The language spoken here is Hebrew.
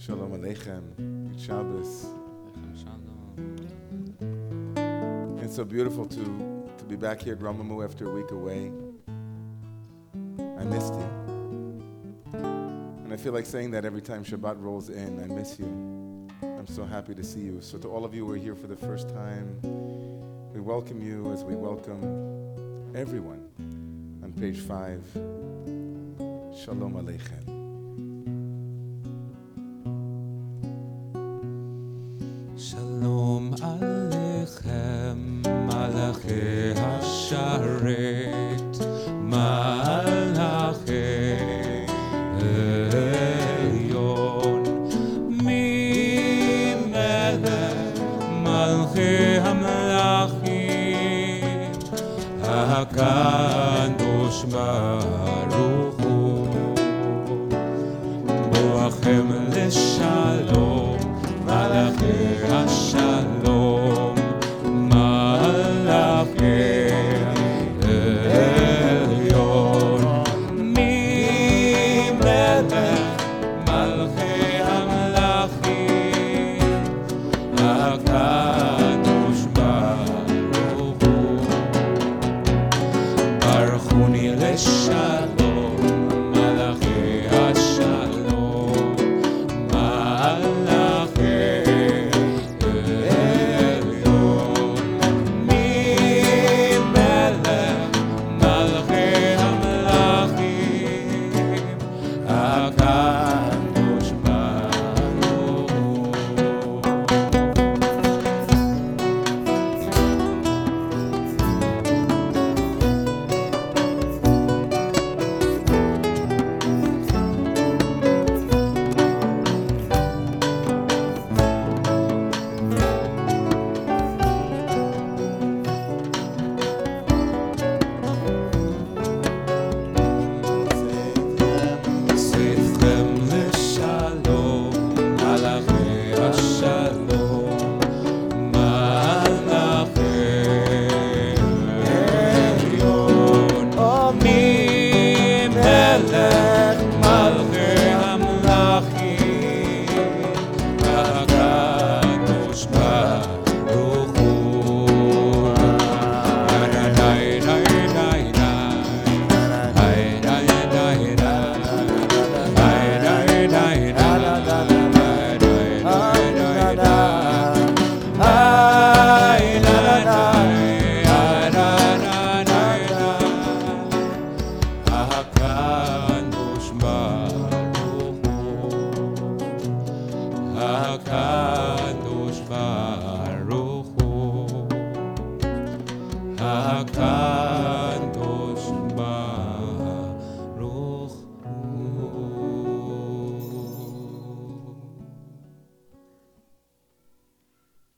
Shalom Aleichem. Good Shabbos. It's so beautiful to, to be back here at Ramamu after a week away. I missed you. And I feel like saying that every time Shabbat rolls in. I miss you. I'm so happy to see you. So, to all of you who are here for the first time, we welcome you as we welcome everyone on page five. Shalom Aleichem. שלום עליכם, מלאכי השרת, מלאכי עליון. ממלך מלכי המלאכים, הקדוש ברוך הוא. בואכם לשלום, מלאכי השלום, מלאכי עליון. ממלך מלכי המלאכים, הקדוש ברוך הוא, הקדוש